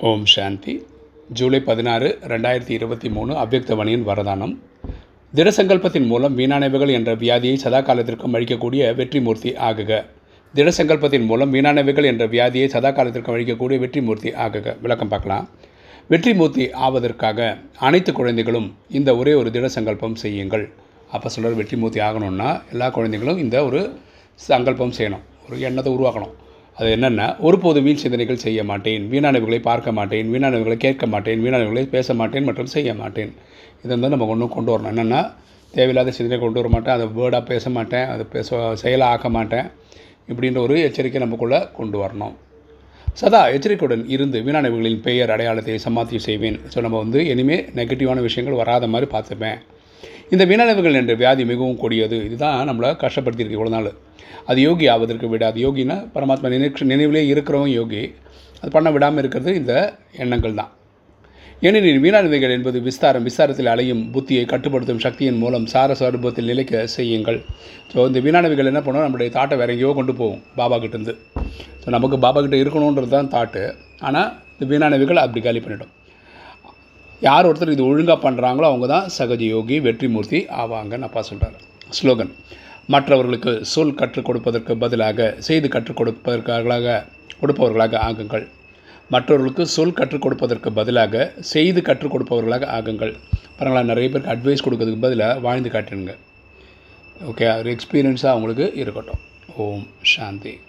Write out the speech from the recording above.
ஓம் சாந்தி. ஜூலை பதினாறு ரெண்டாயிரத்தி இருபத்தி மூணு அவ்யக்தவணியின் வரதானம். திடசங்கல்பத்தின் மூலம் வீணானவைகள் என்ற வியாதியை சதா காலத்திற்கும் அழிக்கக்கூடிய வெற்றிமூர்த்தி ஆகுக. திடசங்கல்பத்தின் மூலம் வீணானவைகள் என்ற வியாதியை சதா காலத்திற்கும் அழிக்கக்கூடிய வெற்றிமூர்த்தி ஆகுக. விளக்கம் பார்க்கலாம். வெற்றிமூர்த்தி ஆவதற்காக அனைத்து குழந்தைகளும் இந்த ஒரே ஒரு திட சங்கல்பம் செய்யுங்கள். அப்போ சொல்கிற வெற்றிமூர்த்தி ஆகணும்னா எல்லா குழந்தைகளும் இந்த ஒரு சங்கல்பம் செய்யணும். ஒரு எண்ணத்தை உருவாக்கணும். அது என்னென்னா ஒருபோது வீண் சிந்தனைகள் செய்ய மாட்டேன் வீணானவைகளை பார்க்க மாட்டேன் வீணானவைகளை கேட்க மாட்டேன் வீணானவுகளை பேச மாட்டேன் மற்றும் செய்ய மாட்டேன். இதை வந்து நம்ம ஒன்றும் கொண்டு வரணும். என்னென்னா தேவையில்லாத சிந்தனை கொண்டு வர மாட்டேன் அதை வேர்டாக பேச மாட்டேன் அதை பேச செயலாக ஆக்க மாட்டேன் இப்படின்ற ஒரு எச்சரிக்கை நமக்குள்ளே கொண்டு வரணும். சதா எச்சரிக்கையுடன் இருந்து வீணானவைகளின் பெயர் அடையாளத்தை சமாத்தி செய்வேன். ஸோ நம்ம வந்து இனிமேல் நெகட்டிவான விஷயங்கள் வராத மாதிரி பார்த்துப்பேன். இந்த வினளவுகள் என்ற வியாதி மிகவும் கொடியது. இதுதான் நம்மளை கஷ்டப்படுத்தியிருக்கு இவ்வளோ நாள். அது யோகி ஆவதற்கு விடாது யோகினா பரமாத்மா நினைவு நினைவிலே இருக்கிறவங்க யோகி. அது பண்ண விடாமல் இருக்கிறது இந்த எண்ணங்கள் தான். ஏனெனில் வீணானவைகள் என்பது விஸ்தாரம் விஸ்தாரத்தில் அலையும் புத்தியை கட்டுப்படுத்தும் சக்தியின் மூலம் சார சுரூபத்தில் நிலைக்க செய்யுங்கள். ஸோ இந்த வீணானவைகள் என்ன பண்ணுவோம் நம்மளுடைய தாட்டை வேற எங்கேயோ கொண்டு போகும் பாபா கிட்டேருந்து. ஸோ நமக்கு பாபா கிட்டே இருக்கணுன்றது தான் தாட்டு. ஆனால் இந்த வீணானவைகள் அப்படி காலி பண்ணிடும். யார் ஒருத்தர் இது ஒழுங்காக பண்ணுறாங்களோ அவங்க தான் சகஜ யோகி வெற்றிமூர்த்தி ஆவாங்கன்னு அப்பா சொல்கிறார் ஸ்லோகன் மற்றவர்களுக்கு சொல் கற்றுக் கொடுப்பதற்கு பதிலாக செய்து கற்றுக் கொடுப்பதற்காக கொடுப்பவர்களாக ஆகுங்கள். மற்றவர்களுக்கு சொல் கற்றுக் கொடுப்பதற்கு பதிலாக செய்து கற்றுக் கொடுப்பவர்களாக ஆகுங்கள். பாருங்களா நிறைய பேருக்கு அட்வைஸ் கொடுக்கறதுக்கு பதிலாக வாழ்ந்து காட்டுங்க ஓகே ஒரு எக்ஸ்பீரியன்ஸாக அவங்களுக்கு இருக்கட்டும். ஓம் சாந்தி.